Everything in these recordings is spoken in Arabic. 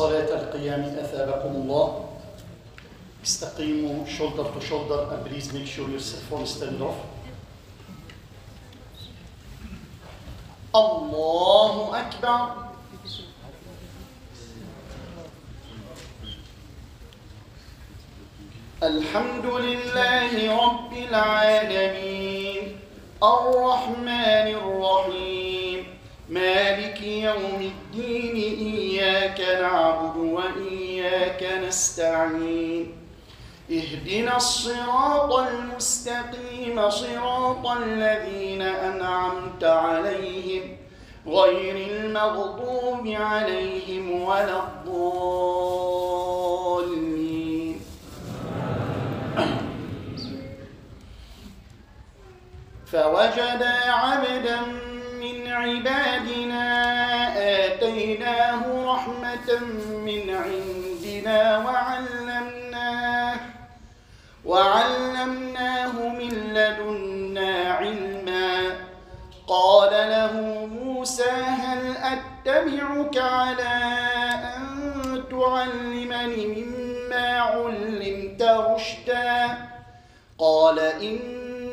صلاة القيام أثابكم الله. استقيموا shoulder to shoulder and please make sure your phone is turned off الله أكبر. الحمد لله رب العالمين. الرحمن الرحيم. مالك يوم الدين إياك نعبد وإياك نستعين. اهدنا الصراط المستقيم صراط الذين أنعمت عليهم غير المغضوب عليهم ولا الضالين. فوجدا عبدا عبادنا آتيناه رحمة من عندنا وعلمناه وعلمناه من لدنا علما. قال له موسى هل أتبعك على أن تعلمني مما علمت رشدا؟ قال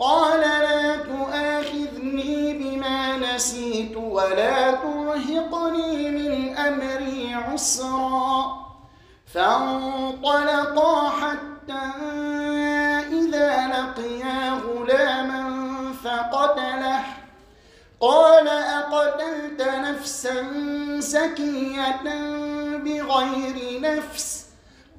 قال لا تؤاخذني بما نسيت ولا ترهقني من أمري عسرا. فانطلقا حتى إذا لقيا غلاما فقتله. قال أقتلت نفسا زكية بغير نفس؟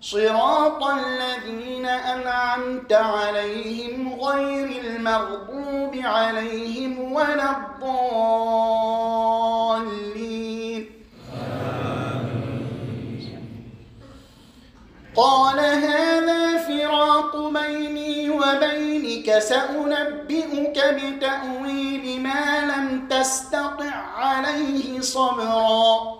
صراط الذين أنعمت عليهم غير المغضوب عليهم ولا الضالين. قال هذا فراق بيني وبينك سأنبئك بتأويل ما لم تستطع عليه صبرا.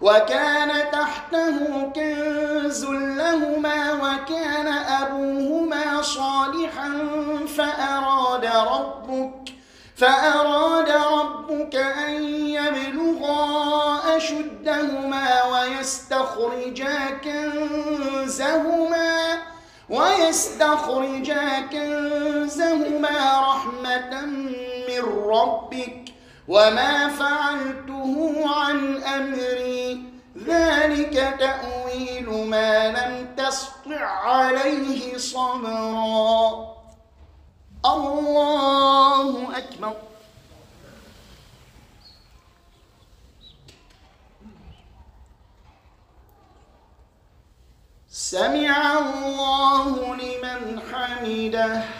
وكان تحته كنز لهما وكان أبوهما صالحا فأراد ربك فأراد ربك أن يبلغا أشدهما ويستخرجا كنزهما ويستخرجا كنزهما رحمة من ربك وما فعلته عن أمري ذلك تأويل ما لم تسطع عليه صبرا. الله أكبر. سمع الله لمن حمده.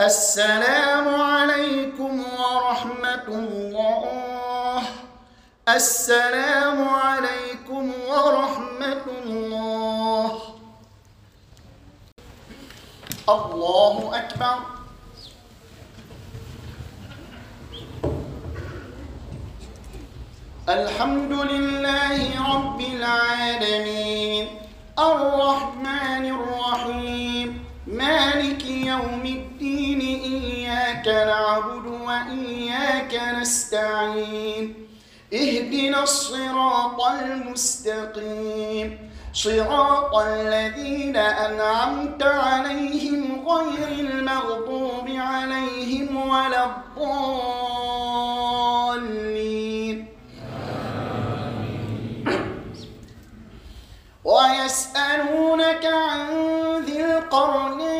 السلام عليكم ورحمة الله. السلام عليكم ورحمة الله. الله أكبر. الحمد لله رب العالمين. الرحمن الرحيم. مالك يوم الدين إياك نعبد وإياك نستعين اهدنا الصراط المستقيم. صراط الذين أنعمت عليهم غير المغضوب عليهم ولا الضالين. ويسألونك عن ذي القرنين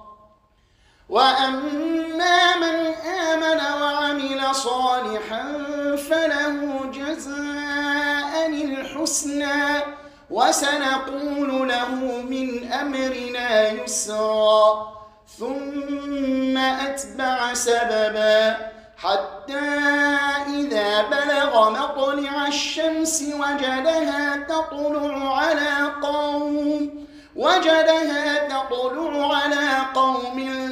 وأما من آمن وعمل صالحا فله جزاء الحسنى وسنقول له من أمرنا يسرا. ثم أتبع سببا حتى إذا بلغ مطلع الشمس وجدها تطلع على قوم وجدها تطلع على قوم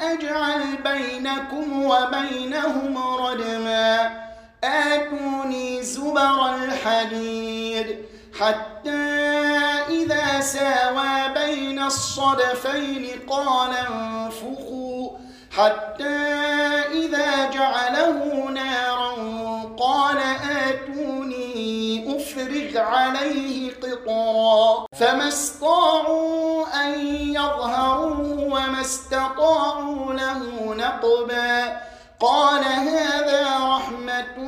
أجعل بينكم وبينهم ردما آتوني زبر الحديد حتى إذا ساوى بين الصدفين قال انفخوا حتى إذا جعله نارا قال آتوني أفرغ عليه فما استطاعوا أن يظهروا وما استطاعوا له نقبا. قال هذا رحمة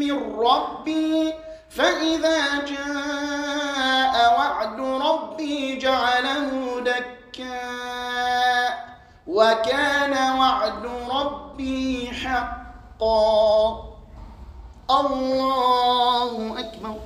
من ربي فإذا جاء وعد ربي جعله دكا. وكان وعد ربي حقا. الله أكبر.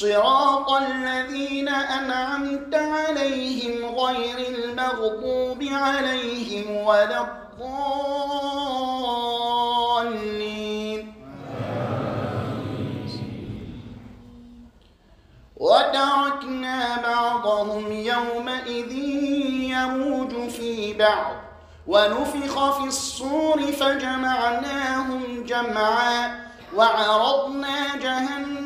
صراط الذين أنعمت عليهم غير المغضوب عليهم ولا الضالين. وتركنا بعضهم يومئذ يموج في بعض. ونفخ في الصور فجمعناهم جمعا. وعرضنا جهنم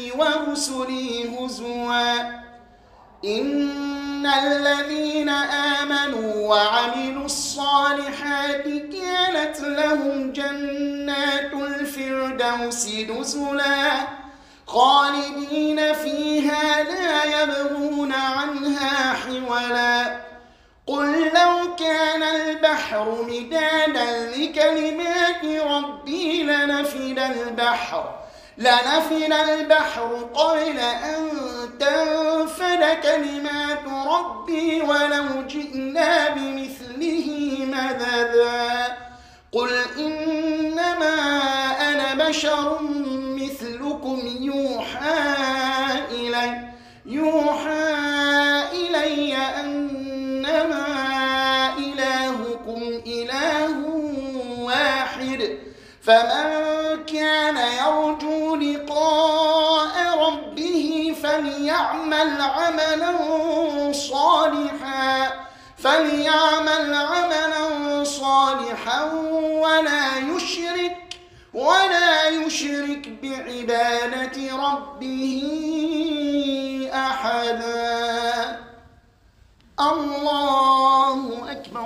ورسلي هزوا. إن الذين آمنوا وعملوا الصالحات كانت لهم جنات الفردوس نزلا. خالدين فيها لا يبغون عنها حولا. قل لو كان البحر مدادا لكلمات ربي لنفد البحر. لنفد البحر قبل أن تنفد كلمات ربي ولو جئنا بمثله مددا. قل إنما أنا بشر مثلكم يوحى إلي يوحى إلي أنما إلهكم إله واحد. فمن كان فليعمل عملا صالحا فليعمل عملا صالحا ولا يشرك ولا يشرك بعبادة ربه أحدا الله أكبر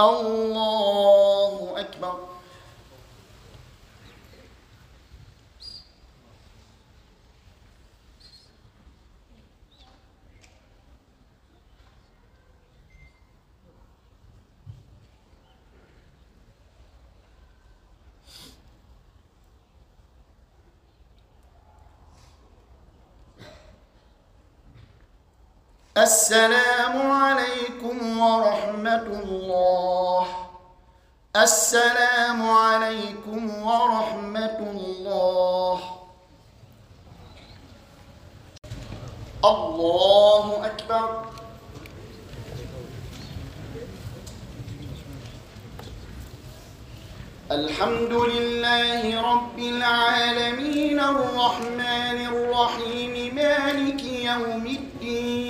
الله أكبر. السلام عليكم ورحمة الله. السلام عليكم ورحمة الله. الله أكبر. الحمد لله رب العالمين. الرحمن الرحيم. مالك يوم الدين.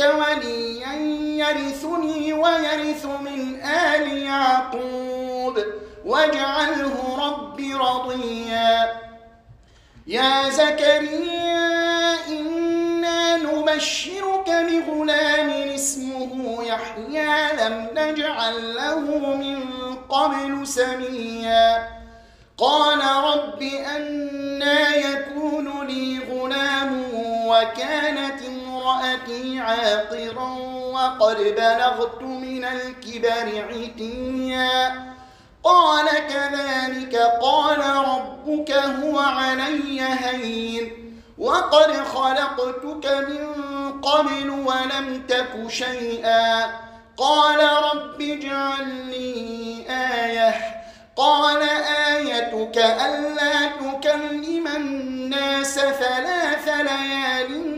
وليا يرثني ويرث من آل يعقوب. واجعله رب رضيا. يا زكريا إنا نبشرك بغلام اسمه يحيى. لم نجعل له من قبل سميا. قال رب أنا يكون لي غلام وكانت امرأتي عاقرا وقد بلغت من الكبر عتيا. قال كذلك قال ربك هو علي هين. وقد خلقتك من قبل ولم تك شيئا. قال رب اجعل لي آية. قال آيتك ألا تكلم الناس ثلاث ليال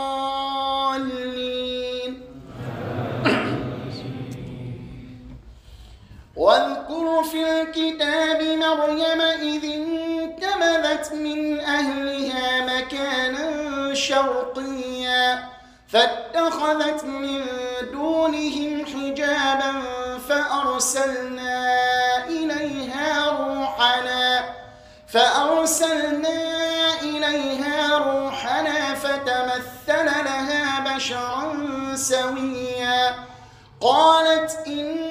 الكتاب مريم إذ انتبذت من أهلها مكانا شرقيا فاتخذت من دونهم حجابا فأرسلنا إليها روحنا فأرسلنا إليها روحنا فتمثل لها بشرا سويا. قالت أعوذ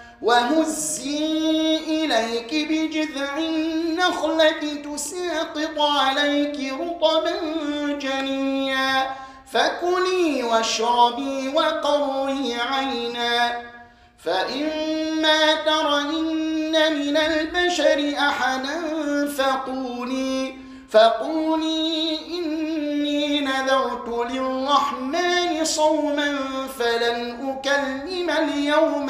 وهزي إليك بجذع النخلة تساقط عليك رطبا جنيا. فكلي واشربي وقري عينا. فإما ترين من البشر أحدا فقولي فقولي إني نذرت للرحمن صوما فلن أكلم اليوم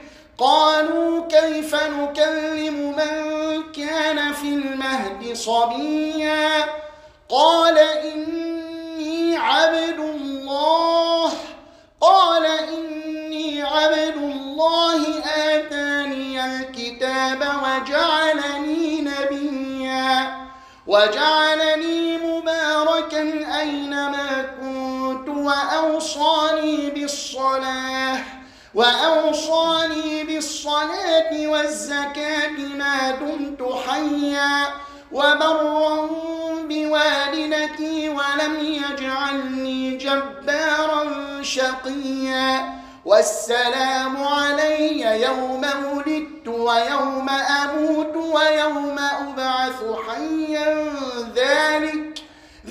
قالوا كيف نكلم من كان في المهد صبيا؟ قال إني عبد الله. قال إني عبد الله. آتاني الكتاب وجعلني نبيا. وجعلني مباركا أينما كنت وأوصاني بالصلاة وأوصاني بالصلاة والزكاة ما دمت حيا وبرا بوالدتي ولم يجعلني جبارا شقيا والسلام علي يوم ولدت ويوم أموت ويوم أبعث حيا ذلك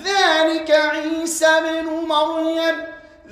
ذلك عيسى بن مريم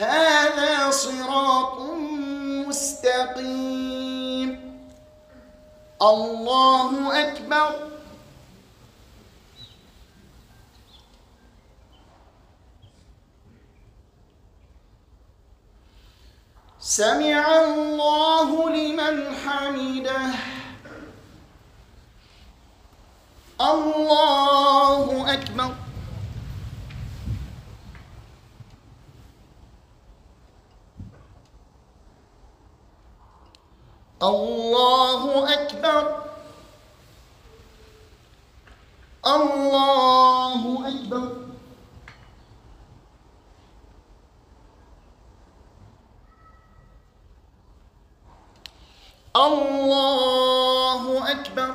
هذا صراط مستقيم. الله أكبر. سمع الله لمن حمده. الله أكبر. الله أكبر. الله أكبر الله أكبر